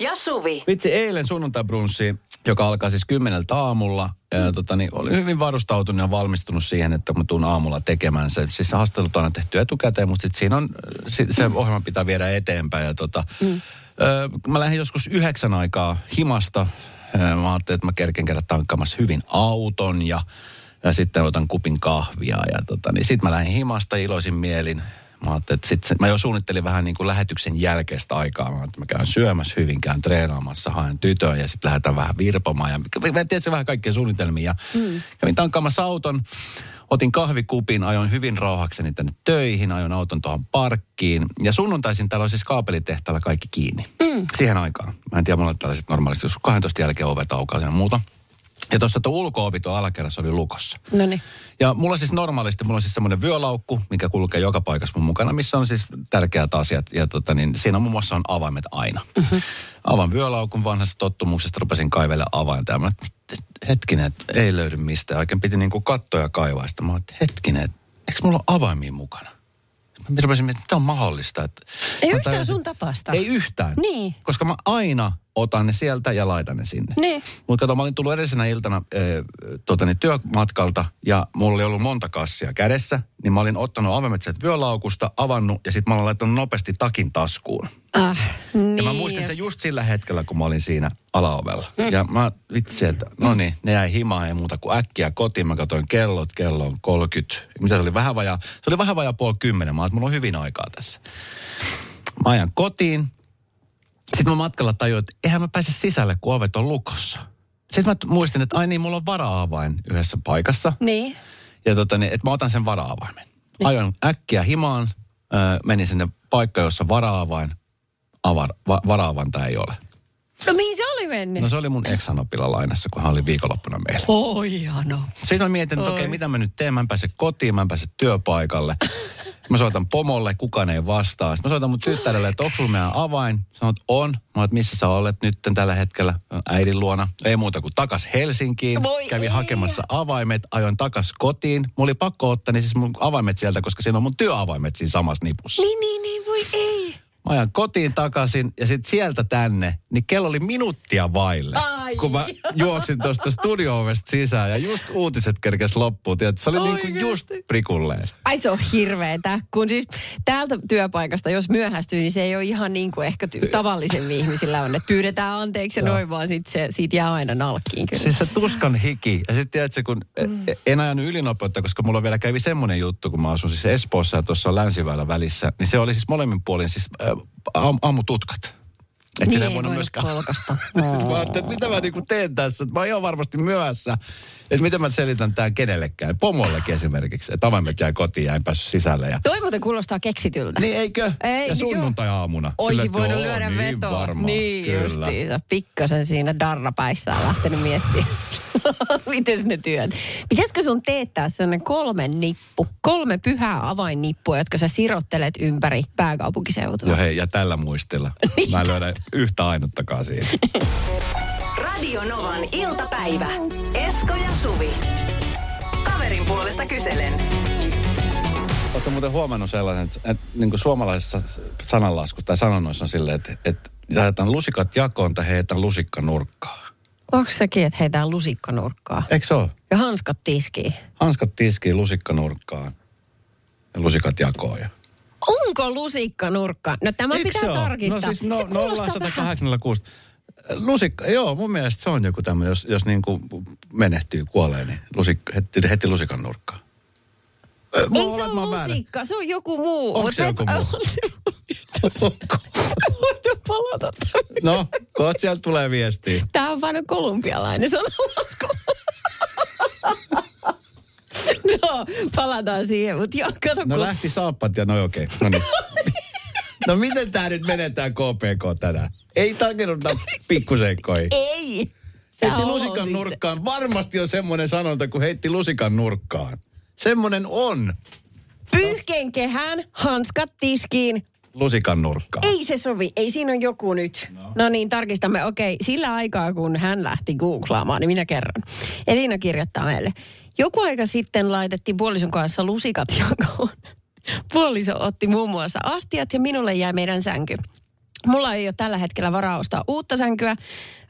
ja Suvi. Vitsi, eilen sunnuntaibrunssi, joka alkaa siis kymmeneltä aamulla, ja, tota, niin, oli hyvin varustautunut ja valmistunut siihen, että mä tuun aamulla tekemään se. Siis haastattelut on aina tehty etukäteen, mutta sitten siinä on, se, se ohjelma pitää viedä eteenpäin. Ja, tota, mm. ö, mä lähdin joskus yhdeksän aikaa himasta. Mä ajattelin, että mä kerken käydä tankkaamassa hyvin auton ja, ja sitten otan kupin kahvia. Ja tota, niin sitten mä lähdin himasta iloisin mielin. Mä että sit, mä jo suunnittelin vähän niin kuin lähetyksen jälkeistä aikaa. Mä, että mä käyn syömässä hyvin, käyn treenaamassa, haen tytön ja sitten lähdetään vähän virpomaan. Ja tiedätkö, vähän kaikkia suunnitelmia. Ja mm. Kävin tankkaamassa auton, otin kahvikupin, ajoin hyvin rauhakseni tänne töihin, ajoin auton tuohon parkkiin. Ja sunnuntaisin täällä on siis kaapelitehtaalla kaikki kiinni. Mm. Siihen aikaan. Mä en tiedä, mulla tällaiset normaalisti, jos 12 jälkeen ovet aukaa ja muuta. Ja tuossa tuo tuo alakerrassa oli lukossa. No niin. Ja mulla siis normaalisti, mulla on siis semmoinen vyölaukku, mikä kulkee joka paikassa mun mukana, missä on siis tärkeät asiat. Ja tota, niin siinä muun muassa on avaimet aina. Mm-hmm. Avan vyölaukun vanhasta tottumuksesta, rupesin kaivelle avainta. Ja mä hetkinen, että ei löydy mistään. Oikein piti niinku kattoja kaivaa. Sitten mä hetkinen, että eikö mulla ole avaimia mukana? Mä rupesin miettimään, että tämä on mahdollista. Että Ei yhtään tajusin- sun tapasta. Ei yhtään. Niin. Koska mä aina otan ne sieltä ja laitan ne sinne. Niin. Mutta kato, mä olin tullut edellisenä iltana äh, tota, niin työmatkalta ja mulla oli ollut monta kassia kädessä. Niin mä olin ottanut avaimet sieltä vyölaukusta, avannut ja sitten mä olin laittanut nopeasti takin taskuun. Ah, niin. Ja mä muistin sen just sillä hetkellä, kun mä olin siinä alaovella. Ja mä vitsi, että no niin, ne jäi himaan ei muuta kuin äkkiä kotiin. Mä katsoin kellot, kello on 30. Mitä se oli, vähän vajaa, se oli vähän vajaa puoli kymmenen. Mä että mulla on hyvin aikaa tässä. Mä ajan kotiin. Sitten mä matkalla tajuin, että eihän mä pääse sisälle, kun ovet on lukossa. Sitten mä muistin, että ai niin, mulla on vara-avain yhdessä paikassa. Niin. Ja tota, niin, että mä otan sen vara-avaimen. Ajoin äkkiä himaan, menin sinne paikkaan, jossa vara-avain, avar, va, vara-avainta ei ole. No mihin se oli mennyt? No se oli mun eksanopilla lainassa, kun hän oli viikonloppuna meillä. Oi, hieno. Sitten mä mietin, että okei, Oi. mitä mä nyt teen? Mä en pääse kotiin, mä en pääse työpaikalle. Mä soitan pomolle, kukaan ei vastaa. Sitten mä soitan mun tyttärelle, että onko sulla meidän avain? Sanoit, on. Mä että missä sä olet nyt tällä hetkellä äidin luona? Ei muuta kuin takas Helsinkiin. Voi Kävin ei. hakemassa avaimet, ajoin takas kotiin. Mulla oli pakko ottaa niin siis mun avaimet sieltä, koska siinä on mun työavaimet siinä samassa nipussa. Niin, niin, niin, voi ei. Mä ajan kotiin takaisin ja sitten sieltä tänne, niin kello oli minuuttia vaille. Ai. Kun mä juoksin tuosta studio-ovesta sisään ja just uutiset kerkes loppuun. Tiedätkö? Se oli niin kuin just prikulleen. Ai se on hirveetä, kun siis täältä työpaikasta, jos myöhästyy, niin se ei ole ihan niin kuin ehkä ty- tavallisemmin ihmisillä on, että pyydetään anteeksi ja noin vaan sit se, siitä jää aina nalkkiin kyllä. Siis se tuskan hiki. Ja sitten tiedätkö, kun mm. en ajanut ylinopeutta, koska mulla vielä kävi semmoinen juttu, kun mä asun siis Espoossa ja tuossa länsiväylä välissä, niin se oli siis molemmin puolin siis äh, am, aamututkat. Että Niin ei voinut voinut myöskään... polkasta. mä ajattelin, että mitä mä niinku teen tässä, mä oon ihan varmasti myöhässä. Että miten mä selitän tää kenellekään, pomollekin esimerkiksi, että avaimet jäi kotiin ja en päässyt sisälle. Ja... Toi muuten kuulostaa keksityltä. Niin eikö? Ei, ja niin sunnuntai-aamuna. Oisi voinut joo, lyödä niin vetoa. Varmaan. Niin Kyllä. justiinsa. Pikkasen siinä darrapäissään lähtenyt miettimään. Miten ne työt? Pitäisikö sun teettää sellainen kolme nippu, kolme pyhää avainnippua, jotka sä sirottelet ympäri pääkaupunkiseutua? Joo, hei, ja tällä muistilla. Mä en löydä yhtä ainuttakaan siinä. Radio Novan iltapäivä. Esko ja Suvi. Kaverin puolesta kyselen. Oletko muuten huomannut sellaisen, että, että niin kuin suomalaisessa sananlaskussa tai sanonnoissa on silleen, että, että jaetaan lusikat jakoon tai heitetään lusikka nurkkaan. Onko sekin, että heitään lusikkanurkkaa? Eikö se ole? Ja hanskat tiskiin. Hanskat tiskiin lusikka nurkkaan ja lusikat jakoon. Ja... Onko lusikkanurkka? No tämä Eikö pitää se tarkistaa. No siis no, se kuulostaa 0186. Lusikka, joo, mun mielestä se on joku tämmöinen, jos, jos niin kuin menehtyy, kuolee, niin lusikka, heti, heti lusikan nurkkaan. Voi Ei se ole oon väärä. lusikka, se on joku muu. Onko se joku muu? Voidaan palata. No, kohta sieltä tulee viestiä. Tämä on vain kolumbialainen sananlasku. No, palataan siihen, mutta joo, kato No kun... lähti saappat ja no okei. Okay. No, niin. no miten tää nyt menetään KPK tänään? Ei takerruta pikkuseikkoihin. Ei! Sä Heitti lusikan itse. nurkkaan. Varmasti on semmoinen sanonta, kun heitti lusikan nurkkaan. Semmoinen on. Pyyhkeen kehään, hanskat tiskiin. Lusikan nurkkaan. Ei se sovi, ei siinä on joku nyt. No, no niin, tarkistamme. Okei, sillä aikaa kun hän lähti googlaamaan, niin minä kerron. Elina kirjoittaa meille. Joku aika sitten laitettiin puolison kanssa lusikat jakoon. Puoliso otti muun muassa astiat ja minulle jäi meidän sänky. Mulla ei ole tällä hetkellä varaa ostaa uutta sänkyä,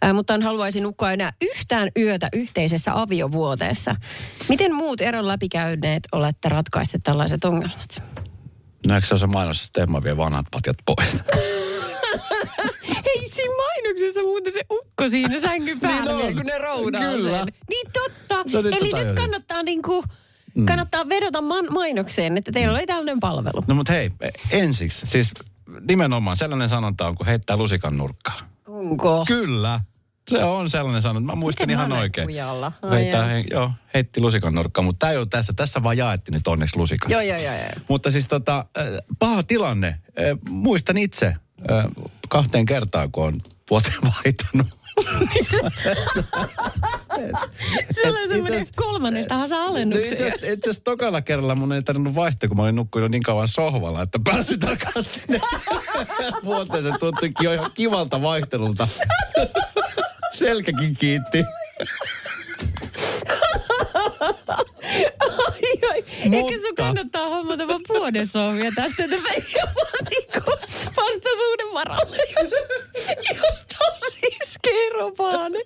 ää, mutta en haluaisi nukkua enää yhtään yötä yhteisessä aviovuoteessa. Miten muut eron läpikäyneet olette ratkaisseet tällaiset ongelmat? Näetkö se on se mainos, että Emma vie vanhat patjat pois? Hei, siinä mainoksessa muuten se ukko siinä sängyn päällä, Niin on. niin kun ne roudaa Kyllä. sen. Niin totta. No nyt Eli nyt kannattaa niinku, kannattaa vedota man- mainokseen, että teillä oli tällainen palvelu. No mutta hei, ensiksi, siis nimenomaan sellainen sanonta on, kun heittää lusikan nurkkaan. Onko? Kyllä. Se on sellainen sanonta. Mä muistan Miten ihan oikein. kujalla? Heittää, jaa. he, joo, heitti lusikan nurkkaan, mutta tämä ei ole tässä. Tässä vaan jaettiin nyt onneksi lusikat. Joo, joo, joo, joo. Mutta siis tota, paha tilanne. Muistan itse kahteen kertaan, kun on vuoteen vaihtanut. Sillä on semmoinen asiassa- kolmannestahan saa No alennuksia. asiassa- itse asiassa tokalla kerralla mun ei tarvinnut vaihtaa, kun mä olin nukkunut niin kauan sohvalla, että pääsin takaisin vuoteen. Se tuntuikin jo ihan kivalta vaihtelulta. Selkäkin kiitti. Ai, ai. Ehkä sun Mutta- kannattaa hommata vaan vuodesovia tästä, ole vaan niinku vastaisuuden varalle. Jos tos iskee ropaane.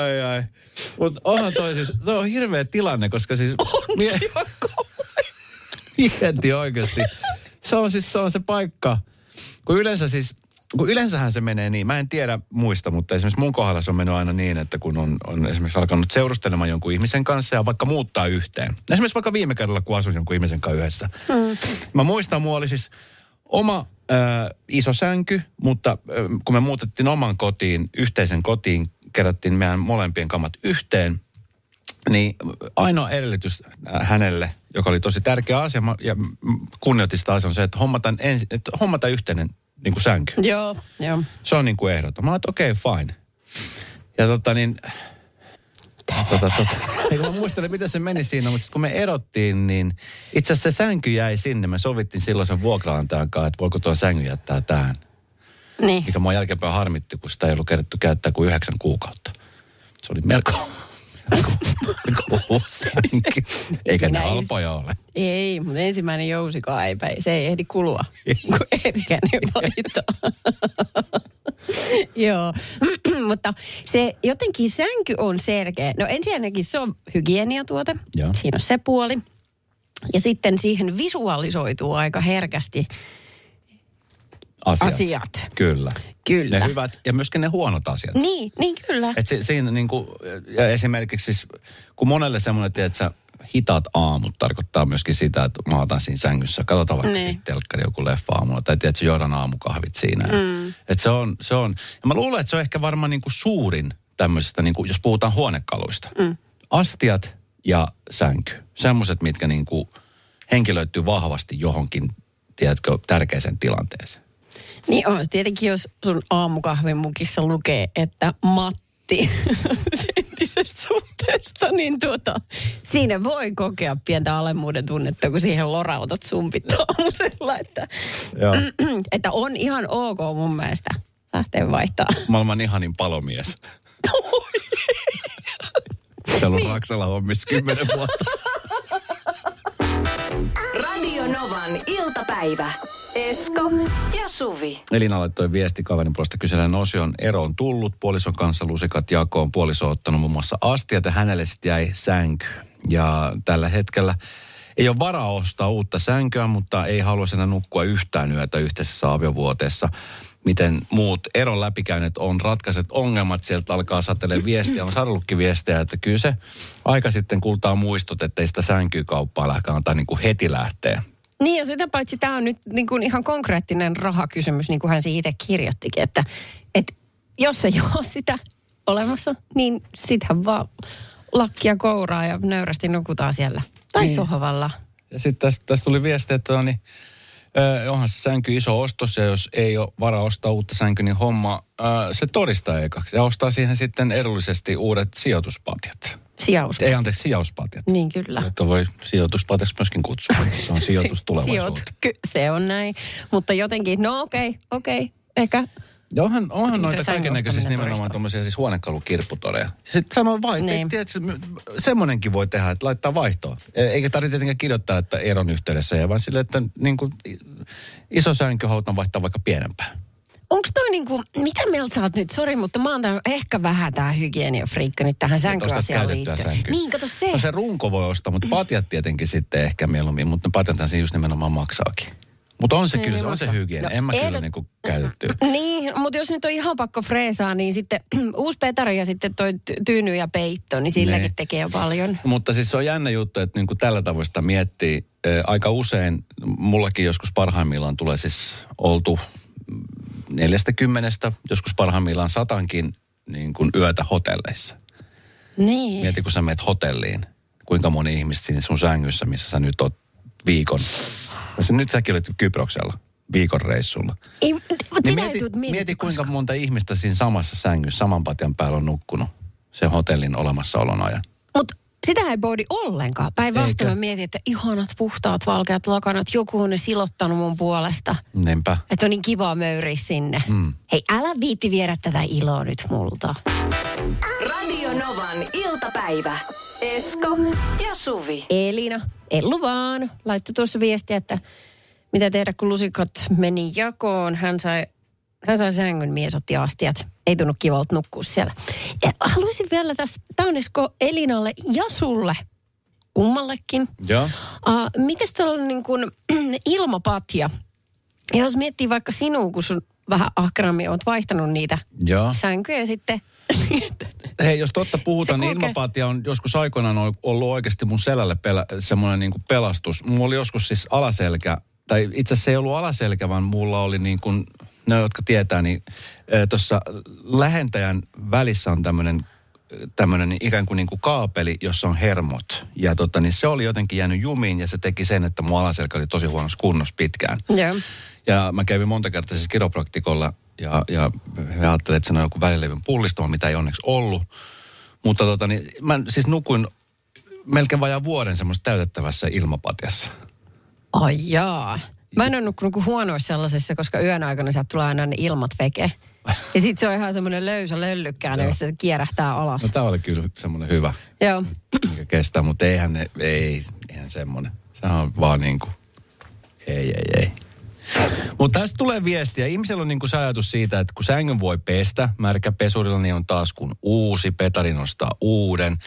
Ai ai. Mutta onhan toi siis, toi on hirveä tilanne, koska siis... On mie- Mieti oikeasti. Se on siis se, on se paikka, kun yleensä siis, kun yleensähän se menee niin, mä en tiedä muista, mutta esimerkiksi mun kohdalla se on mennyt aina niin, että kun on, on esimerkiksi alkanut seurustelemaan jonkun ihmisen kanssa ja vaikka muuttaa yhteen. Esimerkiksi vaikka viime kerralla, kun asuin jonkun ihmisen kanssa yhdessä. Mm. Mä muistan, mulla oli siis oma ö, iso sänky, mutta ö, kun me muutettiin oman kotiin, yhteisen kotiin, kerättiin meidän molempien kamat yhteen, niin ainoa edellytys äh, hänelle, joka oli tosi tärkeä asia ja kunnioitti sitä asiaa, on se, että hommata, ensi, että hommata yhteinen niin kuin sänky. Joo, joo. Se on niin kuin ehdoton. Mä että okei, okay, fine. Ja tota niin, tota, tota, ei kun mä muistelen, miten se meni siinä, mutta kun me erottiin, niin itse asiassa se sänky jäi sinne. Me sovittiin silloin sen vuokraantajan kanssa, että voiko tuo sänky jättää tähän. Niin. Mikä mua jälkeenpäin harmitti, kun sitä ei ollut kerätty käyttää kuin yhdeksän kuukautta. Se oli melko, Eikä ne Minä en- halpoja ole. Ei, mutta ensimmäinen jousikaan ei, päin. se ei ehdi kulua, kun erikäinen vaihtaa. Joo, mutta se jotenkin sänky on selkeä. No ensinnäkin se on hygieniatuote, Joo. siinä on se puoli. Ja sitten siihen visualisoituu aika herkästi Asiat. asiat. Kyllä. Kyllä. Ne hyvät ja myöskin ne huonot asiat. Niin, niin kyllä. Et si, siinä niinku, ja esimerkiksi siis, kun monelle semmoinen, että sä hitaat aamut tarkoittaa myöskin sitä, että mä otan siinä sängyssä, katsotaan vaikka Niin. niin. telkkari joku leffa aamulla, tai tiedätkö, juodaan aamukahvit siinä. Mm. Että se on, se on, ja mä luulen, että se on ehkä varmaan niinku suurin tämmöisestä, niinku, jos puhutaan huonekaluista. Mm. Astiat ja sänky, semmoiset, mitkä niinku henkilöityy vahvasti johonkin, tiedätkö, tärkeäseen tilanteeseen. Niin on. Tietenkin jos sun aamukahvin mukissa lukee, että Matti entisestä suhteesta, niin tuota, siinä voi kokea pientä alemmuuden tunnetta, kun siihen lorautat sumpit aamusella. Että, Joo. että on ihan ok mun mielestä lähteä vaihtaa. maailman ihanin palomies. Täällä on Raksala hommissa kymmenen vuotta. Radio Novan iltapäivä. Esko ja Suvi. Elina laittoi viesti kaverin puolesta kyselen osion. Ero on tullut, puolison kanssa lusikat jakoon. Puoliso on ottanut muun muassa astiat ja hänelle sitten jäi sänky. Ja tällä hetkellä ei ole varaa ostaa uutta sänkyä, mutta ei halua enää nukkua yhtään yötä yhteisessä aviovuoteessa. Miten muut eron läpikäyneet on ratkaiset ongelmat, sieltä alkaa satelemaan viestiä. On saanutkin viestejä, että kyllä se aika sitten kultaa muistot, että ei sitä sänkykauppaa antaa niin kuin heti lähteä. Niin ja sitä paitsi tämä on nyt niin kuin ihan konkreettinen rahakysymys, niin kuin hän siitä itse kirjoittikin, että, että jos ei ole sitä olemassa, niin sittenhän vaan lakkia kouraa ja nöyrästi nukutaan siellä. Tai Niin. sohvalla. Ja sitten tästä, tuli viesti, että on, niin, ö, onhan se sänky iso ostos ja jos ei ole varaa ostaa uutta sänkyä, niin homma ö, se todistaa ekaksi. Ja ostaa siihen sitten edullisesti uudet sijoituspatjat. Sijaus. Ei anteeksi, sijauspatjat. Niin kyllä. Että voi sijoituspatjaksi myöskin kutsua. Se on sijoitus tulevaisuuteen. Sijoit- ky- se on näin. Mutta jotenkin, no okei, okay, okei. Okay. Ehkä Ja onhan, onhan noita kaikennäköisiä ostaminen nimenomaan tuommoisia siis huonekalukirpputoreja. Sitten samoin vai, Niin. niin. tiedätkö, semmoinenkin voi tehdä, että laittaa vaihtoa. E- Eikä tarvitse tietenkään kirjoittaa, että eron yhteydessä, ja vaan sille, että niin kuin, iso sänky halutaan vaihtaa vaikka pienempään. Onko toi niinku, mitä mieltä sä oot nyt? Sori, mutta mä oon ehkä vähän tää hygieniafriikka nyt tähän ostat sänkyasiaan liittyen. Niin, kato se. No se runko voi ostaa, mutta patjat tietenkin sitten ehkä mieluummin, mutta ne patjathan se just nimenomaan maksaakin. Mutta on se Niin, kyllä, niin se on se hygienia. No, en mä kyllä niinku käytetty. Niin, mutta jos nyt on ihan pakko freesaa, niin sitten uusi petari ja sitten toi ty- tyyny ja peitto, niin silläkin Niin. tekee jo paljon. Mutta siis se on jännä juttu, että niin kuin tällä tavoin sitä miettii. Ää, aika usein, mullakin joskus parhaimmillaan tulee siis oltu neljästä kymmenestä, joskus parhaimmillaan satankin niin kuin yötä hotelleissa. Niin. Mieti, kun sä meet hotelliin, kuinka moni ihmistä siinä sun sängyssä, missä sä nyt oot viikon. Ja nyt säkin olet Kyproksella viikon reissulla. Ei, mutta Niin mieti, tule mieti, kuinka monta ihmistä siinä samassa sängyssä, saman patjan päällä on nukkunut sen hotellin olemassaolon ajan. Mutta sitä ei boodi ollenkaan. Päinvastoin mietin, että ihanat puhtaat valkeat lakanat, joku on ne silottanut mun puolesta. Niinpä. Että on niin kiva möyriä sinne. Mm. Hei, älä viitti viedä tätä iloa nyt multa. Radio Novan iltapäivä. Esko ja Suvi. Elina, Ellu vaan, laittoi tuossa viestiä, että mitä tehdä, kun lusikat meni jakoon. Hän sai, hän sai sängyn, mies otti astiat. Ei tunnu kivalta nukkua siellä. Ja haluaisin vielä tässä, tämä on Esko Elinalle ja sulle, kummallekin. Joo. Uh, mites tuolla niin kuin ilmapatja? Ja jos miettii vaikka sinua, kun sun vähän ahkerammin oot vaihtanut niitä Joo. sänkyjä sitten. Hei, jos totta puhutaan, niin kulkee. ilmapatja on joskus aikoinaan ol- ollut oikeasti mun selälle pelä, semmoinen niin kuin pelastus. Mulla oli joskus siis alaselkä, tai itse asiassa se ei ollut alaselkä, vaan mulla oli niin kuin, ne jotka tietää, niin tuossa lähentäjän välissä on tämmöinen tämmöinen ikään kuin, niin kuin kaapeli, jossa on hermot. Ja tota, niin se oli jotenkin jäänyt jumiin ja se teki sen, että mun alaselkä oli tosi huonossa kunnossa pitkään. Joo. Ja mä kävin monta kertaa siis kiropraktikolla ja, ja he ajattelivat, että se on joku välilevyn pullistama, mitä ei onneksi ollut. Mutta tota, niin, mä siis nukuin melkein vajaa vuoden semmoisessa täytettävässä ilmapatjassa. Ai jaa. Mä en ole nukkunut kuin huonoissa sellaisessa, koska yön aikana sieltä tulee aina ne ilmat veke. Ja sit se on ihan semmoinen löysä löllykkäinen, mistä se kierähtää alas. No tää oli kyllä semmoinen hyvä, Joo. mikä kestää, mutta eihän ne, ei, eihän semmoinen. Se on vaan niin kuin, ei, ei, ei. Mutta tästä tulee viestiä. Ihmisellä on niin kuin se ajatus siitä, että kun sängyn voi pestä märkäpesurilla, niin on taas kun uusi, petari nostaa uuden.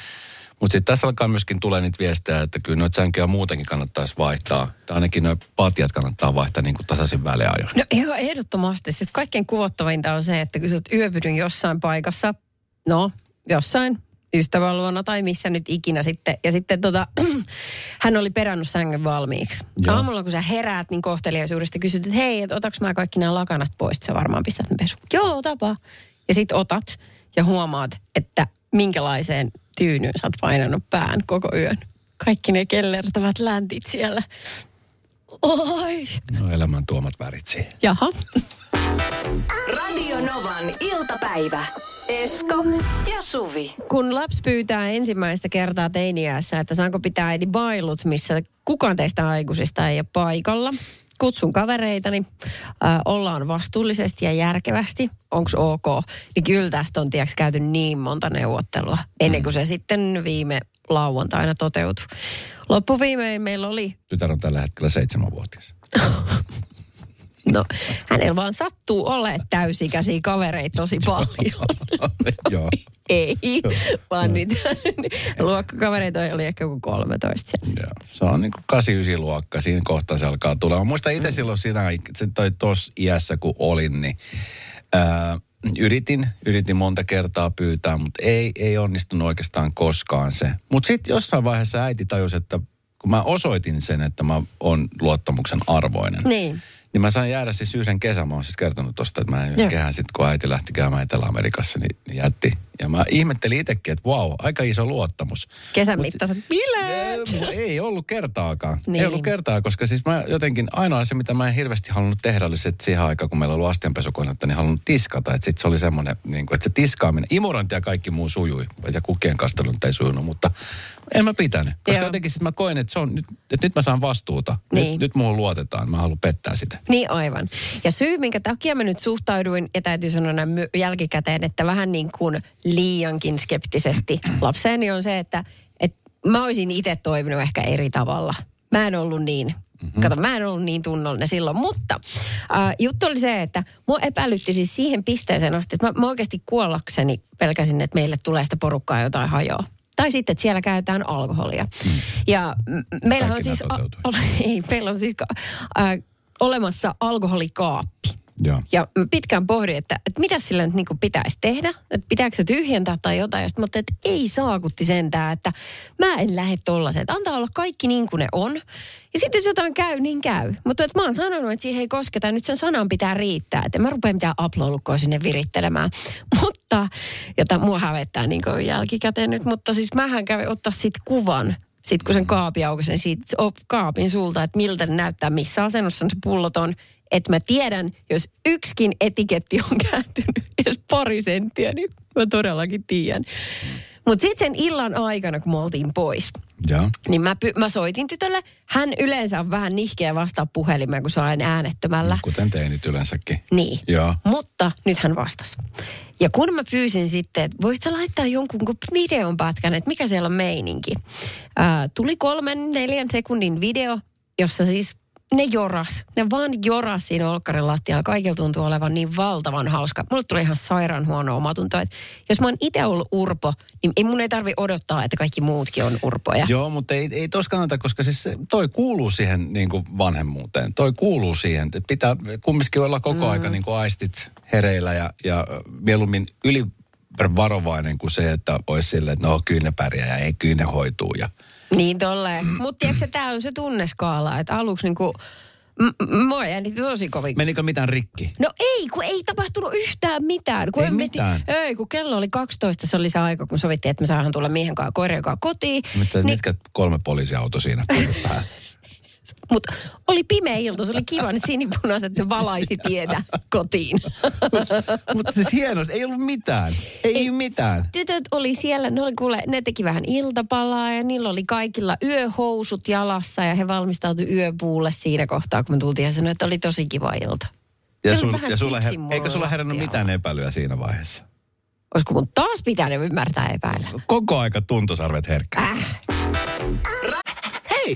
Mutta sitten tässä alkaa myöskin tulee niitä viestejä, että kyllä noita sänkyjä muutenkin kannattaisi vaihtaa. Tai ainakin noita patjat kannattaa vaihtaa niin kuin tasaisin väliajoin. No ihan ehdottomasti. Sitten kaikkein kuvottavinta on se, että kun sä oot yöpydyn jossain paikassa, no jossain ystävän luona tai missä nyt ikinä sitten. Ja sitten tota, hän oli perannut sängyn valmiiksi. Joo. Aamulla kun sä heräät, niin kohteliaisuudesta kysyt, että hei, että otaks mä kaikki nämä lakanat pois, että sä varmaan pistät ne pesu. Joo, otapa. Ja sit otat ja huomaat, että minkälaiseen tyynyyn sä oot painanut pään koko yön. Kaikki ne kellertävät läntit siellä. Oi. No elämän tuomat värit siihen. Jaha. Radio Novan iltapäivä. Esko ja Suvi. kun lapsi pyytää ensimmäistä kertaa teiniässä, että saanko pitää äiti bailut, missä kukaan teistä aikuisista ei ole paikalla, kutsun kavereitani, äh, ollaan vastuullisesti ja järkevästi, onks ok, niin kyllä tästä on tiiäks, käyty niin monta neuvottelua, ennen kuin se sitten viime lauantaina toteutui. Loppuviimein meillä oli Tytär on tällä hetkellä seitsemänvuotias. No, hänellä vaan sattuu olemaan täysikäisiä kavereita tosi paljon. Joo. Ei, vaan niitä luokkakavereita oli ehkä kuin 13 siellä. Joo. Se on niin kuin 89 luokka, siinä kohtaa se alkaa tulla. Mä muistan itse silloin siinä, se toi tos iässä kun olin, niin ää, yritin, yritin monta kertaa pyytää, mutta ei, ei onnistunut oikeastaan koskaan se. Mutta sitten jossain vaiheessa äiti tajusi, että kun mä osoitin sen, että mä oon luottamuksen arvoinen, Niin. Niin mä sain jäädä siis yhden kesän, mä oon siis kertonut tosta, että mä Joo. kehän sitten kun äiti lähti käymään Etelä-Amerikassa, niin, niin jätti, Ja mä ihmettelin itsekin, että vau, aika iso luottamus. Kesän Mut- mittaiset bileet. Ei, ei ollut kertaakaan. Niin. Ei ollut kertaa, koska siis mä jotenkin, ainoa se mitä mä en hirveästi halunnut tehdä oli se, että siihen aikaan kun meillä oli astianpesukonetta, niin halunnut tiskata. Että sit se oli semmoinen, niin kuin, että se tiskaaminen, imurointi ja kaikki muu sujui. Ja kukkien kastelu nyt ei sujunut, mutta en mä pitänyt. Koska Joo. jotenkin sit mä koin, että, se on, nyt, että nyt mä saan vastuuta. Niin. Nyt, nyt muuhun luotetaan, mä haluan pettää sitä. Niin aivan. Ja syy, minkä takia mä nyt suhtauduin, ja täytyy sanoa näin jälkikäteen, että vähän niin kuin liiankin skeptisesti lapseeni on se, että, että mä olisin itse toiminut ehkä eri tavalla. Mä en ollut niin, mm-hmm. kato, mä en ollut niin tunnollinen silloin. Mutta äh, juttu oli se, että mua epäilytti siis siihen pisteeseen asti, että mä, mä oikeasti kuollakseni pelkäsin, että meille tulee sitä porukkaa jotain hajoa. Tai sitten, että siellä käytetään alkoholia. Mm. Ja m- meillähän on siis... nämä toteutui. ei, meillä on siis äh, olemassa alkoholikaappi. Ja mä pitkään pohdin, että, että mitä sillä nyt niin pitäisi tehdä. Että pitääkö se tyhjentää tai jotain. Ja sitten ajattelin, että ei saakutti sentään, että mä en lähde tollaiseen. Että antaa olla kaikki niin kuin ne on. Ja sitten jos jotain käy, niin käy. Mutta että mä oon sanonut, että siihen ei kosketa. Nyt sen sanan pitää riittää. Että mä rupea mitään uploadukkoa sinne virittelemään. Mutta, jota mua hävettää niin jälkikäteen nyt. Mutta siis mähän kävin ottaa sit kuvan sitten kun sen kaapi aukasin siitä op- kaapin sulta, että miltä ne näyttää, missä asennossa se pullot on, että mä tiedän, jos yksikin etiketti on kääntynyt edes pari senttiä, niin mä todellakin tiedän. Mutta sitten sen illan aikana, kun me oltiin pois, Joo. niin mä, py- mä soitin tytölle. Hän yleensä on vähän nihkeä vastaa puhelimeen, kun se on aina äänettömällä. Kuten teinit yleensäkin. Niin. Joo. Mutta nyt hän vastasi. Ja kun mä pyysin sitten, että voisit laittaa jonkun videon pätkän, että mikä siellä on meininki. Ää, tuli kolmen, neljän sekunnin video, jossa siis ne joras. Ne vaan joras siinä olkkarin lattialla. Kaikilla tuntuu olevan niin valtavan hauska. Mulle tuli ihan sairaan huono omatunto. Että jos mä oon itse ollut urpo, niin ei mun ei tarvi odottaa, että kaikki muutkin on urpoja. Joo, mutta ei, ei tos kannata, koska siis toi kuuluu siihen niin kuin vanhemmuuteen. Toi kuuluu siihen. että Pitää kumminkin olla koko aika niin kuin aistit hereillä ja, ja mieluummin yli varovainen kuin se, että olisi silleen, että no kyllä ne pärjää ja ei kyllä ne hoituu. Ja, Niin tolleen. Mutta tiedätkö, tämä on se tunneskaala, että aluksi niinku, m- mua jännitti tosi kovin. menikö mitään rikki? No ei, kun ei tapahtunut yhtään mitään. Kun Ei en mitään? ei, kun kello oli 12, se oli se aika, kun sovittiin, että me saadaan tulla miehen kanssa, kanssa kotiin. Mitä, Niin, mitkä kolme poliisiauto siinä? Mutta oli pimeä ilta, se oli kiva, ne sinipunaiset ne valaisi tietä kotiin. mutta siis hienosti, ei ollut mitään. Ei, ei mitään. Tytöt oli siellä, ne, oli, kuule, ne teki vähän iltapalaa ja niillä oli kaikilla yöhousut jalassa ja he valmistautui yöpuulle siinä kohtaa, kun me tultiin ja sanoi, että oli tosi kiva ilta. Ja, sul, ja sulla, her, eikö sulla herännyt mitään epäilyä siinä vaiheessa? Olisiko mun taas pitänyt ymmärtää epäillä? Koko aika tuntosarvet herkkä. Äh, Hei,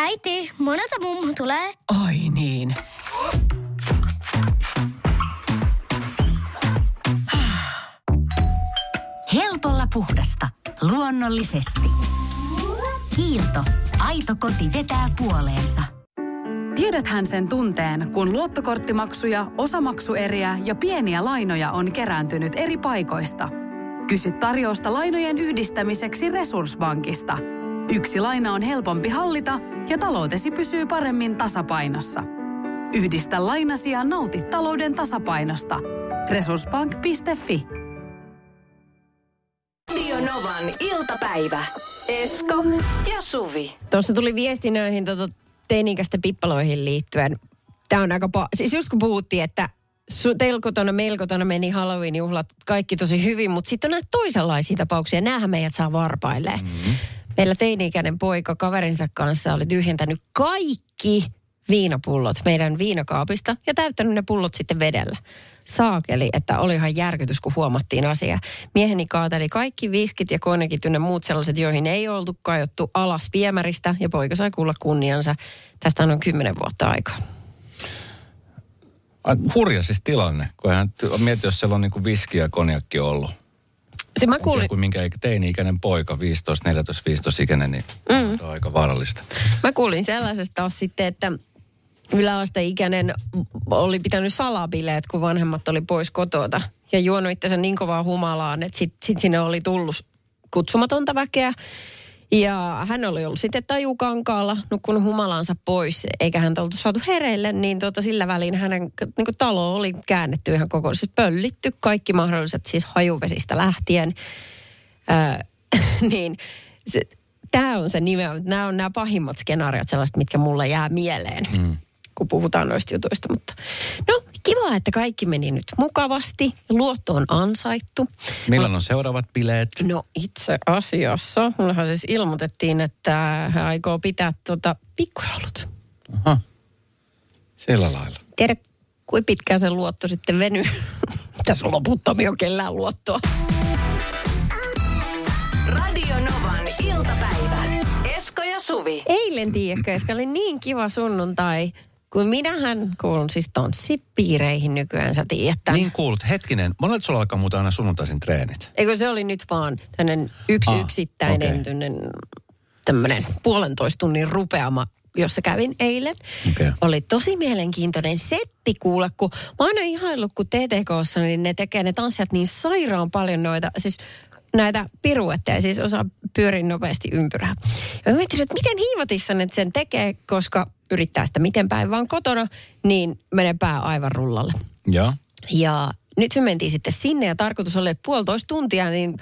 Äiti, monelta mummu tulee? Oi niin. Helpolla puhdasta. Luonnollisesti. Kiilto. Aito koti vetää puoleensa. Tiedäthän sen tunteen, kun luottokorttimaksuja, osamaksueriä ja pieniä lainoja on kerääntynyt eri paikoista. Kysy tarjousta lainojen yhdistämiseksi Resurssbankista. Yksi laina on helpompi hallita ja taloutesi pysyy paremmin tasapainossa. Yhdistä lainasi ja nauti talouden tasapainosta. Resurssbank.fi Radionovan iltapäivä. Esko ja Suvi. Tuossa tuli viesti näihin tota, teinikästä pippaloihin liittyen. Tämä on aika pa- Siis just kun puhuttiin, että su- teillä kotona, meillä kotona meni Halloween-juhlat kaikki tosi hyvin, mutta sitten on näitä toisenlaisia tapauksia. Näähän meidät saa varpaille. Mm-hmm. Meillä teini-ikäinen poika kaverinsa kanssa oli tyhjentänyt kaikki viinapullot meidän viinakaapista ja täyttänyt ne pullot sitten vedellä. Saakeli, että oli ihan järkytys, kun huomattiin asia. Mieheni kaateli kaikki viskit ja konekit ynnä muut sellaiset, joihin ei oltu kajottu alas viemäristä ja poika sai kuulla kunniansa. Tästä on kymmenen vuotta aikaa. Ai, hurja siis tilanne, kun hän mieti, jos siellä on niinku viski ja konjakki ollut. Se mä kuulin, kuin minkä ikä- teini-ikäinen poika, 15, 14, 15 ikäinen, niin mm. on aika vaarallista. mä kuulin sellaisesta taas sitten, että yläasteikäinen oli pitänyt salabileet, kun vanhemmat oli pois kotota. Ja juonut itsensä niin kovaa humalaan, että sitten sit sinne oli tullut kutsumatonta väkeä. Ja hän oli ollut sitten tajukankaalla, nukkunut humalaansa pois, eikä hän oltu saatu hereille, niin tota, sillä välin hänen niin talo oli käännetty ihan koko, siis pöllitty kaikki mahdolliset, siis hajuvesistä lähtien. Öö, niin se, tämä on se nimeä, nämä on nämä pahimmat skenaariot sellaiset, mitkä mulle jää mieleen. Mm kun puhutaan noista jutuista. Mutta no, kiva, että kaikki meni nyt mukavasti. Luotto on ansaittu. Milloin on seuraavat bileet? No itse asiassa, mullahan siis ilmoitettiin, että hän aikoo pitää tuota pikkujoulut. Aha. Sillä lailla. Tiedä, kuinka pitkään se luotto sitten venyy. Tässä on loputtomia kellään luottoa. Radio Novan iltapäivä. Esko ja Suvi. Eilen tiedätkö, oli niin kiva sunnuntai, kun minähän kuulun siis tanssipiireihin nykyään, sä tiedät. Niin kuulut. Hetkinen, monelta sulla alkaa muuten aina sunnuntaisin treenit? Eikö se oli nyt vaan tämmöinen yksi Ah, yksittäinen okay. tämmöinen puolentoista tunnin rupeama, jossa kävin eilen. Okei. Oli tosi mielenkiintoinen setti kuule, kun mä oon aina ihaillut, kun TTKssa, niin ne tekee ne tanssijat niin sairaan paljon noita, siis näitä piruetteja, siis osaa pyöriä nopeasti ympyrää. Ja mä mietin, että miten hiivatissa ne sen tekee, koska yrittää sitä miten päin vaan kotona, niin menee pää aivan rullalle. Joo. Ja nyt me mentiin sitten sinne ja tarkoitus oli, että puolitoista tuntia, niin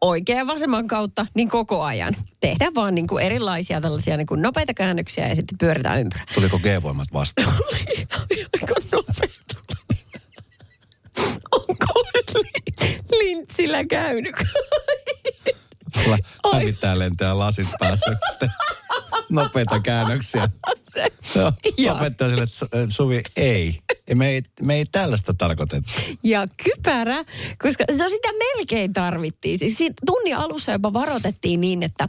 oikean ja vasemman kautta, niin koko ajan. Tehdään vaan niin kuin erilaisia tällaisia niin kuin nopeita käännöksiä ja sitten pyöritään ympyrää. Tuliko G-voimat vastaan? Oli aika nopeita. Onko li- lintsillä käynyt? Sulla hävittää lentää lasit päässä. Nopeita käännöksiä. Joo. Opettaja sille, että äh, Suvi, ei. Me ei, me ei tällaista tarkoitettu. ja kypärä, koska no sitä melkein tarvittiin. Siis tunnin alussa jopa varoitettiin niin, että,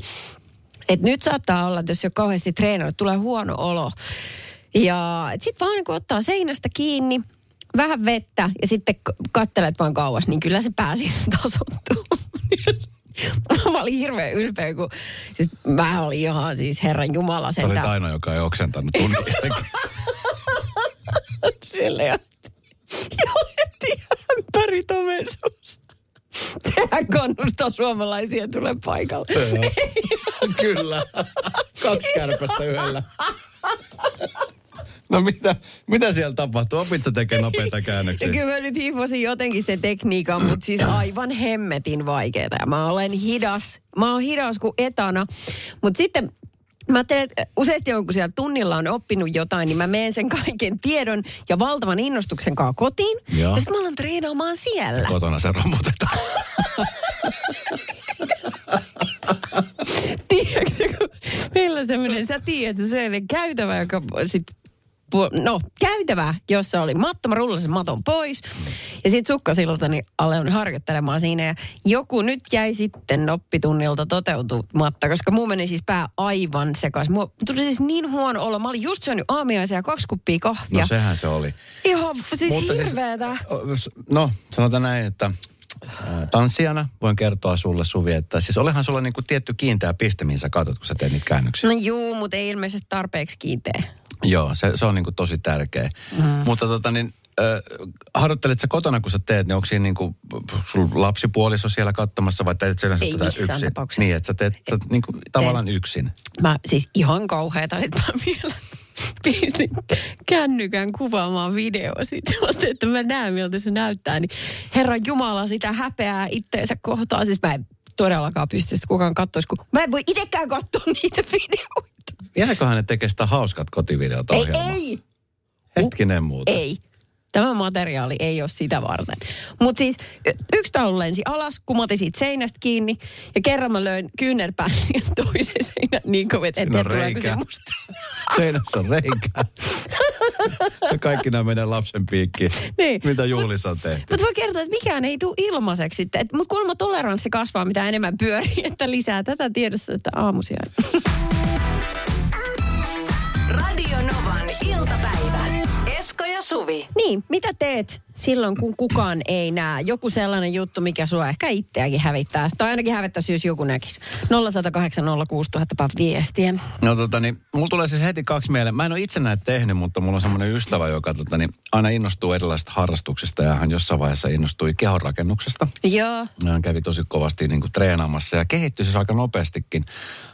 että nyt saattaa olla, että jos ole kauheasti treenannut, tulee huono olo. Ja sitten vaan niin kun ottaa seinästä kiinni, vähän vettä ja sitten k- kattelet vaan kauas, niin kyllä se pääsi tasoittuu. Mä olin hirveän ylpeä, kun siis mä olin ihan siis Herran Jumala Sä olit ainoa, joka ei oksentanut tunnin jälkeen. Sille ja heti ämpäri tomensuus. Sehän kannustaa suomalaisia tulee paikalle. Kyllä. Kaksi kärpästä yhdellä. No mitä, mitä siellä tapahtuu? Opit sä tekemään nopeita käännöksiä? Ja kyllä mä nyt hiivosin jotenkin sen tekniikan, mutta siis aivan hemmetin vaikeeta. Ja mä olen hidas. Mä oon hidas kuin etana. Mutta sitten Mä ajattelen, että useasti on, kun siellä tunnilla on oppinut jotain, niin mä menen sen kaiken tiedon ja valtavan innostuksen kanssa kotiin. Joo. Ja sitten mä alan treenaamaan siellä. Kotona se romutetaan. Tiedätkö, kun meillä on semmoinen, sä tiedät, sellainen käytävä, joka sitten no, käytävä, jossa oli matto, mä rullasin maton pois. Ja sitten sukkasilta niin aloin harjoittelemaan siinä. Ja joku nyt jäi sitten oppitunnilta toteutumatta, koska muu meni siis pää aivan sekaisin. Mulla tuli siis niin huono olo. Mä olin just syönyt aamiaisia ja kaksi kuppia kahvia. No sehän se oli. Ihan siis hirveetä. no, sanotaan näin, että tanssijana voin kertoa sulle Suvi, että siis olehan sulla niinku tietty kiinteä piste, mihin sä katsot, kun sä teet niitä käännöksiä. No juu, mutta ei ilmeisesti tarpeeksi kiinteä. Joo, se, se on niinku tosi tärkeä. Mm. Mutta tota niin, äh, harjoittelet sä kotona, kun sä teet, niin onko siinä niinku, sun lapsipuoliso siellä katsomassa vai teet sä yleensä Ei tätä yksin? tapauksessa. Niin, että sä teet sä, niinku, tavallaan yksin. Mä siis ihan kauheeta, että mä vielä pistin kännykän kuvaamaan videoa siitä. Että mä näen, miltä se näyttää. Niin Herran Jumala sitä häpeää itteensä kohtaan. Siis mä en todellakaan pysty sitä kukaan katsoisi, kun mä en voi itsekään katsoa niitä videoita. Jääköhän ne tekee sitä hauskat kotivideot Ei, ei, Hetkinen muuta. ei. Tämä materiaali ei ole sitä varten. Mutta siis yksi taulu lensi alas, kumotin siitä seinästä kiinni ja kerran mä löin kyynärpään siihen toiseen seinään niin kovin, että en tiedä tuleeko se musta. Seinässä on reikä. ja kaikki nämä menee lapsen piikkiin. Niin. Mitä juhlissa on tehty? Mutta voi kertoa, että mikään ei tule ilmaiseksi sitten. Mutta kuulemma toleranssi kasvaa, mitä enemmän pyörii, että lisää tätä tiedossa, että aamusia. Radio Novan iltapäivä. Esko ja Suvi. Niin, mitä teet silloin, kun kukaan ei näe? Joku sellainen juttu, mikä sua ehkä itseäkin hävittää. Tai ainakin hävittäisi, jos joku näkisi. 0108 06000 viestiä. No tota niin, mulla tulee siis heti kaksi mieleen. Mä en ole itse näitä tehnyt, mutta mulla on semmoinen ystävä, joka tota niin, aina innostuu erilaisista harrastuksista ja hän jossain vaiheessa innostui kehonrakennuksesta. Joo. Ja Hän kävi tosi kovasti niin kuin treenaamassa ja kehittyi siis aika nopeastikin.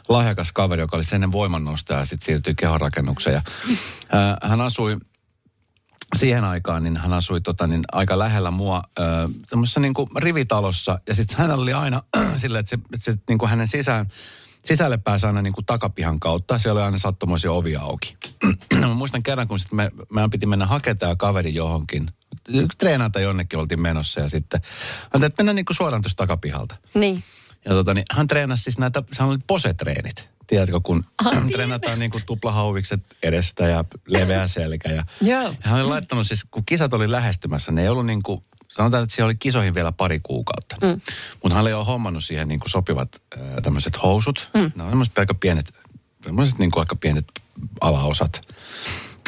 Lahjakas kaveri, joka oli sen ennen voimannostaja ja sitten siirtyi kehonrakennukseen. Ja, ää, hän asui siihen aikaan, niin hän asui tota, niin, aika lähellä mua äh, semmoisessa niin kuin rivitalossa. Ja sitten hänellä oli aina silleen, että se, että se niin kuin hänen sisään, sisälle pääsi aina niin kuin takapihan kautta. Siellä oli aina sattumoisia ovia auki. Mä muistan kerran, kun sit me, meidän piti mennä hakemaan kaveri johonkin. Treenata jonnekin oltiin menossa ja sitten hän että mennään niin kuin suoraan tuosta takapihalta. Niin. Ja tota, niin, hän treenasi siis näitä, sehän oli posetreenit. Tiedätkö, kun treenataan niin kuin tuplahauvikset edestä ja leveä selkä. Ja, ja hän oli laittanut siis, kun kisat oli lähestymässä, ne ei ollut niin kuin, sanotaan, että siellä oli kisoihin vielä pari kuukautta. Mm. Mutta hän oli jo hommannut siihen niin kuin sopivat äh, tämmöiset housut. Mm. Ne on semmoiset aika pienet, semmoiset niin kuin aika pienet alaosat.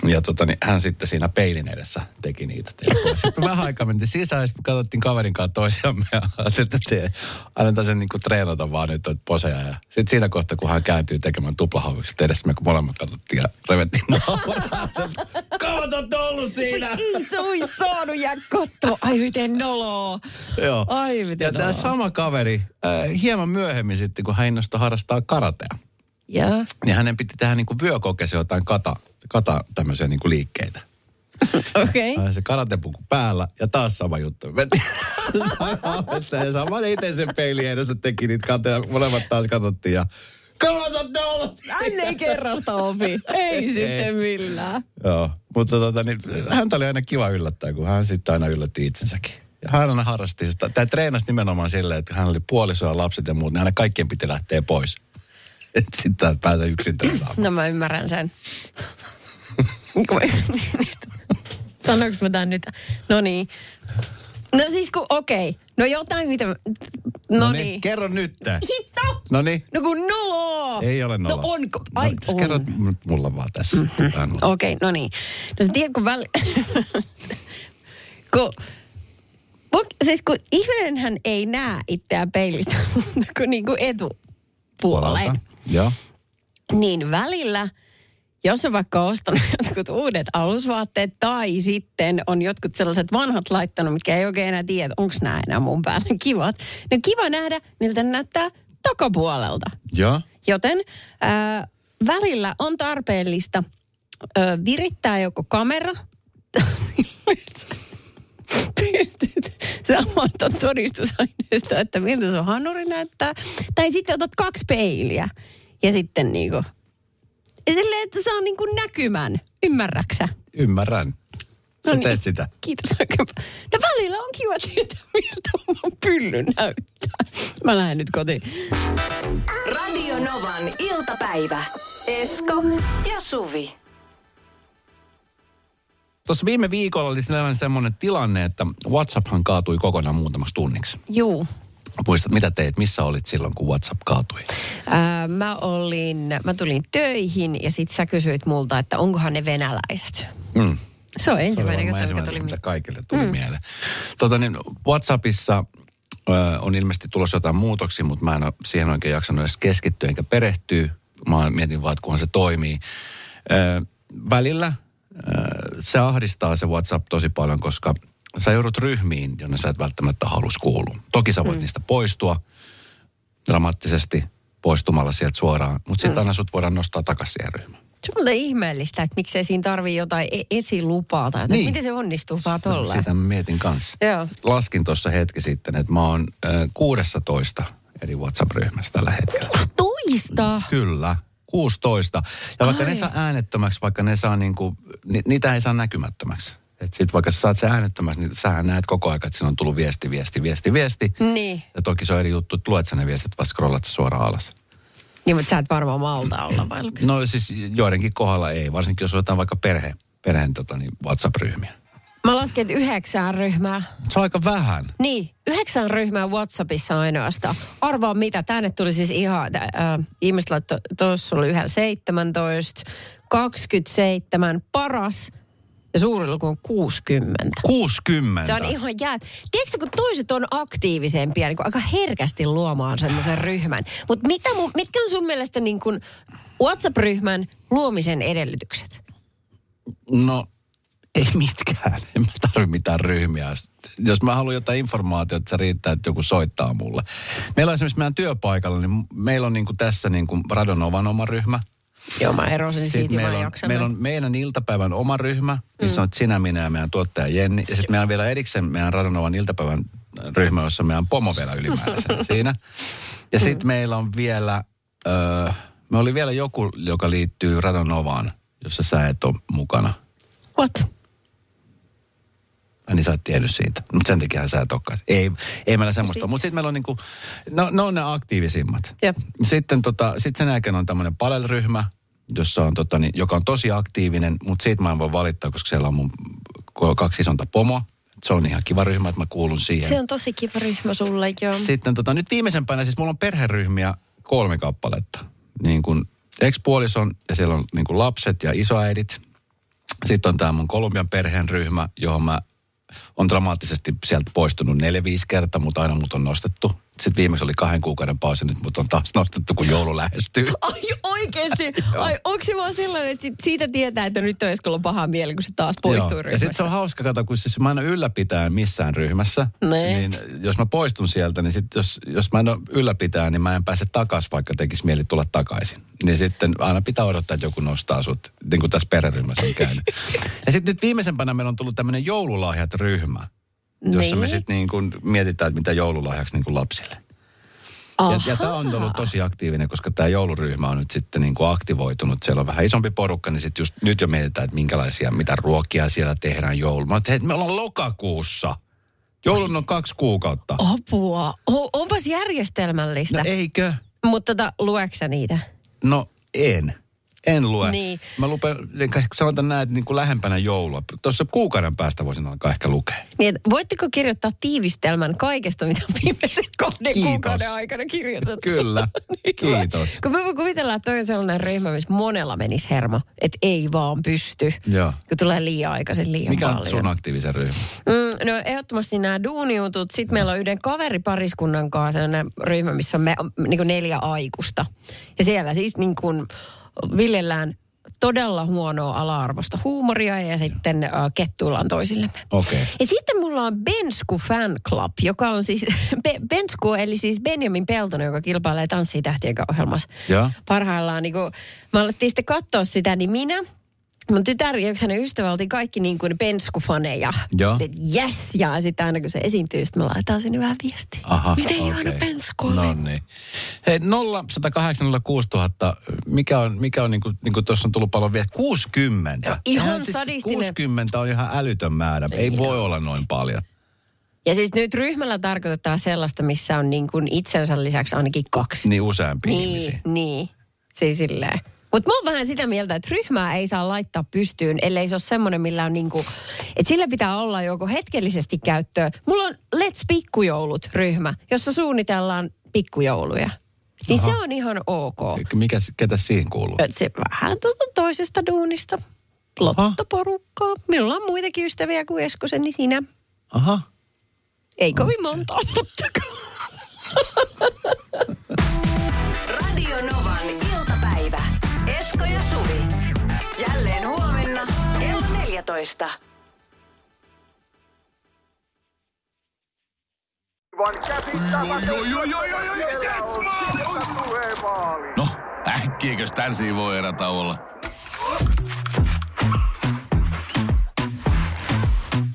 Ja tota, niin hän sitten siinä peilin edessä teki niitä. temppuja. Sitten vähän aikaa mentiin sisään ja sitten katsottiin kaverin kanssa toisiamme ja ajattelin, että te, annetaan sen niin kuin treenata vaan nyt noita poseja. Ja sitten siinä kohtaa, kun hän kääntyy tekemään tuplahaukset edessä, me kun molemmat katsottiin ja revettiin nauraa. Kauan olette ollut siinä? Olisi saanut jää katsoa. Ai miten noloa. Joo. Ai, miten ja tämä sama kaveri, äh, hieman myöhemmin sitten, kun hän innostui harrastaa karatea, Joo. niin hänen piti tehdä niin kuin vyökokeeseen jotain kata, kata tämmöisiä niin kuin liikkeitä. Okei. Okay. Ai se karatepuku päällä ja taas sama juttu. Sama itse sen peilin edessä teki niitä kateja. Molemmat taas katsottiin ja sä ollut? Hän ei kerrasta opi. Ei sitten millään. Joo, mutta tota, niin, häntä oli aina kiva yllättää, kun hän sitten aina yllätti itsensäkin. Ja hän aina harrasti sitä. Tämä treenasi nimenomaan silleen, että hän oli puoliso ja lapset ja muut, niin aina kaikkien piti lähteä pois. Sitten päätä yksin treenaamaan. No mä ymmärrän sen. Kun- Sanoinko mä tämän nyt? No niin. No siis kun, okei. Okay. No jotain mitä... mä- No niin. Kerro nyt. Hitto! No niin. No kun noloa! Ei ole noloa. No onko? Ai no, on. Kerro nyt mulla vaan tässä. Mm-hmm. Okei, okay, no niin. No sä tiedät, kun väli... kun, kun, siis kun ihminenhän ei näe itseään peilistä, mutta kun niin kuin etupuoleen. Joo. Niin välillä, jos on vaikka ostanut jotkut uudet alusvaatteet tai sitten on jotkut sellaiset vanhat laittanut, mitkä ei oikein enää tiedä, onko nämä enää mun päällä kivat. No kiva nähdä, miltä ne näyttää takapuolelta. Joo. Joten ää, välillä on tarpeellista ää, virittää joko kamera, pystyt saamaan tuon todistusaineistoa, että miltä sun hanuri näyttää. Tai sitten otat kaksi peiliä ja sitten niinku, silleen, että saa niinku näkymän. Ymmärräksä? Ymmärrän. Sä No niin. teet sitä. Kiitos oikein. No välillä on kiva tietää, miltä oma pylly näyttää. Mä lähden nyt kotiin. Radio Novan iltapäivä. Esko ja Suvi. Tuossa viime viikolla oli sellainen semmoinen tilanne, että WhatsApphan kaatui kokonaan muutamaksi tunniksi. Juu. Muistat, mitä teit? Missä olit silloin, kun WhatsApp kaatui? Ää, mä olin, mä tulin töihin ja sit sä kysyit multa, että onkohan ne venäläiset. Mm. Se on Se ensimmäinen juttu, mikä ensimmäinen, tuli mitä kaikille tuli mm. mieleen. Tota, niin WhatsAppissa ö, on ilmeisesti tulossa jotain muutoksia, mutta mä en ole siihen oikein jaksanut edes keskittyä enkä perehtyä. Mä mietin vaan, että kunhan se toimii. Ö, välillä ö, se ahdistaa se WhatsApp tosi paljon, koska sä joudut ryhmiin, jonne sä et välttämättä halus kuulua. Toki sä voit mm. niistä poistua dramaattisesti poistumalla sieltä suoraan, mutta sitten mm. aina sut voidaan nostaa takaisin siihen ryhmään. Se on ihmeellistä, että miksei siinä tarvii jotain e- esilupaa tai jotain. Niin. Miten se onnistuu vaan tolleen? Sitä mä mietin kanssa. Joo. Laskin tuossa hetki sitten, että mä oon äh, 16 eri WhatsApp-ryhmässä tällä hetkellä. Toista. Kyllä, 16. Ja vaikka Ai. ne saa äänettömäksi, vaikka ne saa niinku, ni, niitä ei saa näkymättömäksi. Et sit vaikka sä saat se äänettömäksi, niin sähän näet koko ajan, että siinä on tullut viesti, viesti, viesti, viesti. Niin. Ja toki se on eri juttu, että luet sä ne viestit, vai scrollat sä suoraan alas. Niin, mutta sä et varmaan malta olla vai lukea. No siis joidenkin kohdalla ei, varsinkin jos otetaan vaikka perhe, perheen tota, niin WhatsApp-ryhmiä. Mä lasken että yhdeksään ryhmää. Se on aika vähän. Niin, yhdeksän ryhmää WhatsAppissa ainoastaan. Arvaa mitä, tänne tuli siis ihan, äh, ihmiset laittoi, tuossa oli yhä 17, 27, paras Ja suuri luku on 60. 60. Se on ihan jää. Tiedätkö, kun toiset on aktiivisempia, niin kuin aika herkästi luomaan semmoisen ryhmän. Mutta mitä mu- mitkä on sun mielestä niin kuin WhatsApp-ryhmän luomisen edellytykset? No, ei mitkään. En mä tarvi mitään ryhmiä. Jos mä haluan jotain informaatiota, se riittää, että joku soittaa mulle. Meillä on esimerkiksi meidän työpaikalla, niin meillä on niin kuin tässä niin kuin Radonovan oma ryhmä. Joo, mä erosin Sitten siitä, meillä, on, meillä on meidän iltapäivän oma ryhmä, missä Mm. on sinä, minä ja meidän tuottaja Jenni. Ja sitten meillä on vielä erikseen meidän Radonovan iltapäivän ryhmä, jossa meidän pomo vielä ylimääräisenä siinä. Ja Mm. sitten meillä on vielä, öö, me oli vielä joku, joka liittyy Radonovaan, jossa sä et ole mukana. What? Ai niin sä oot tiennyt siitä. Mutta sen takia sä et olekaan. Ei, ei meillä semmoista. Mutta sitten meillä on niinku, no, ne on ne aktiivisimmat. Jep. Sitten tota, sit sen jälkeen on tämmöinen palelryhmä, jossa on, tota, niin, joka on tosi aktiivinen, mutta siitä mä en voi valittaa, koska siellä on mun kaksi isonta pomo. Se on ihan kiva ryhmä, että mä kuulun siihen. Se on tosi kiva ryhmä sulle, joo. Sitten tota, nyt viimeisempänä siis mulla on perheryhmiä kolme kappaletta. Niin kuin ex-puolison ja siellä on niin kuin lapset ja isoäidit. Sitten on tämä mun Kolumbian perheen ryhmä, johon mä on dramaattisesti sieltä poistunut neljä-viisi kertaa, mutta aina mut on nostettu. Sitten viimeksi oli kahden kuukauden pausi, nyt mut on taas nostettu, kun joulu lähestyy. Ai oikeesti? Ai onko se vaan sellainen, että sit- siitä tietää, että nyt on Eskolla paha mieli, kun se taas poistuu Joo. Ja ryhmästä? sitten se on hauska, kato, kun siis mä aina ylläpitään missään ryhmässä. Nee. Niin jos mä poistun sieltä, niin sit jos, jos mä en ole ylläpitää, niin mä en pääse takaisin, vaikka tekisi mieli tulla takaisin. Niin sitten aina pitää odottaa, että joku nostaa sut, niin kuin tässä perheryhmässä on käynyt. ja sitten nyt viimeisempänä meillä on tullut tämmöinen joululahjat-ryhmä, jossa me Niin. sitten niin kuin mietitään, että mitä joululahjaksi niin kuin lapsille. Ja, ja tämä on ollut tosi aktiivinen, koska tämä jouluryhmä on nyt sitten niin kuin aktivoitunut. Siellä on vähän isompi porukka, niin sitten just nyt jo mietitään, että minkälaisia, mitä ruokia siellä tehdään joulun. Mä ajattelin, että me ollaan lokakuussa. Joulun on kaksi kuukautta. Apua. O, onpas järjestelmällistä. No eikö? Mutta tota, lueksä niitä? No en. En lue. Niin. Mä lupen, sanotaan näin, että niin kuin lähempänä joulua. Tuossa kuukauden päästä voisin alkaa ehkä lukea. Niin, voitteko kirjoittaa tiivistelmän kaikesta, mitä viimeisen kahden Kiitos. kuukauden aikana kirjoitettu? Kyllä. Kiitos. Kun mä voin kuvitella, että toi on sellainen ryhmä, missä monella menisi hermo. Että ei vaan pysty. Joo. Kun tulee liian aikaisin liian Mikä on paljon. sun aktiivisen ryhmä? Mm, no ehdottomasti nämä duuniutut. Sitten meillä on yhden kaveripariskunnan kanssa sellainen ryhmä, missä on me, niin neljä aikuista. Ja siellä siis niin kuin viljellään todella huonoa ala-arvosta huumoria ja sitten äh, kettuillaan toisillemme. Okei. Ja sitten mulla on Bensku Fan Club, joka on siis, Be- Bensku eli siis Benjamin Peltonen, joka kilpailee Tanssii tähtien ohjelmassa Joo. parhaillaan. Niin kun, me alettiin sitten katsoa sitä, niin minä, mun tytär ja yksi hänen ystävä oltiin kaikki niin kuin Bensku-faneja. Joo. Sitten, yes! Ja sitten aina kun se esiintyy, sitten me laitetaan sinne vähän viestiä. Aha, Miten okei. ihana Bensku oli. No niin. Hei, 0 108 000, mikä on, mikä on niin kuin, niin kuin tuossa on tullut paljon vielä, 60. No, ihan Eihän sadistinen. 60 on ihan älytön määrä. Ei voi olla noin paljon. Ja siis nyt ryhmällä tarkoitetaan sellaista, missä on niin kuin itsensä lisäksi ainakin kaksi. Niin useampia Niin, ihmisiä. niin. Siis silleen. Mutta mä oon vähän sitä mieltä, että ryhmää ei saa laittaa pystyyn, ellei se ole semmoinen, millä on niinku, että sillä pitää olla joko hetkellisesti käyttöä. Mulla on Let's Pikkujoulut ryhmä, jossa suunnitellaan pikkujouluja. Niin Aha. se on ihan ok. Mikä, ketä siihen kuuluu? Se vähän tuota toisesta duunista. Lottoporukkaa. Minulla on muitakin ystäviä kuin Eskosen, niin sinä. Aha. Ei kovin monta, mutta Radio Novan iltapäivä. Esko ja Suvi. Jälleen huomenna kello 14. No, äkkiäkös tän voi erä olla?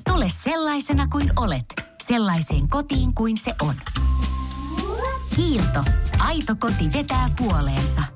Tule sellaisena kuin olet, sellaiseen kotiin kuin se on. Kiilto. Aito koti vetää puoleensa.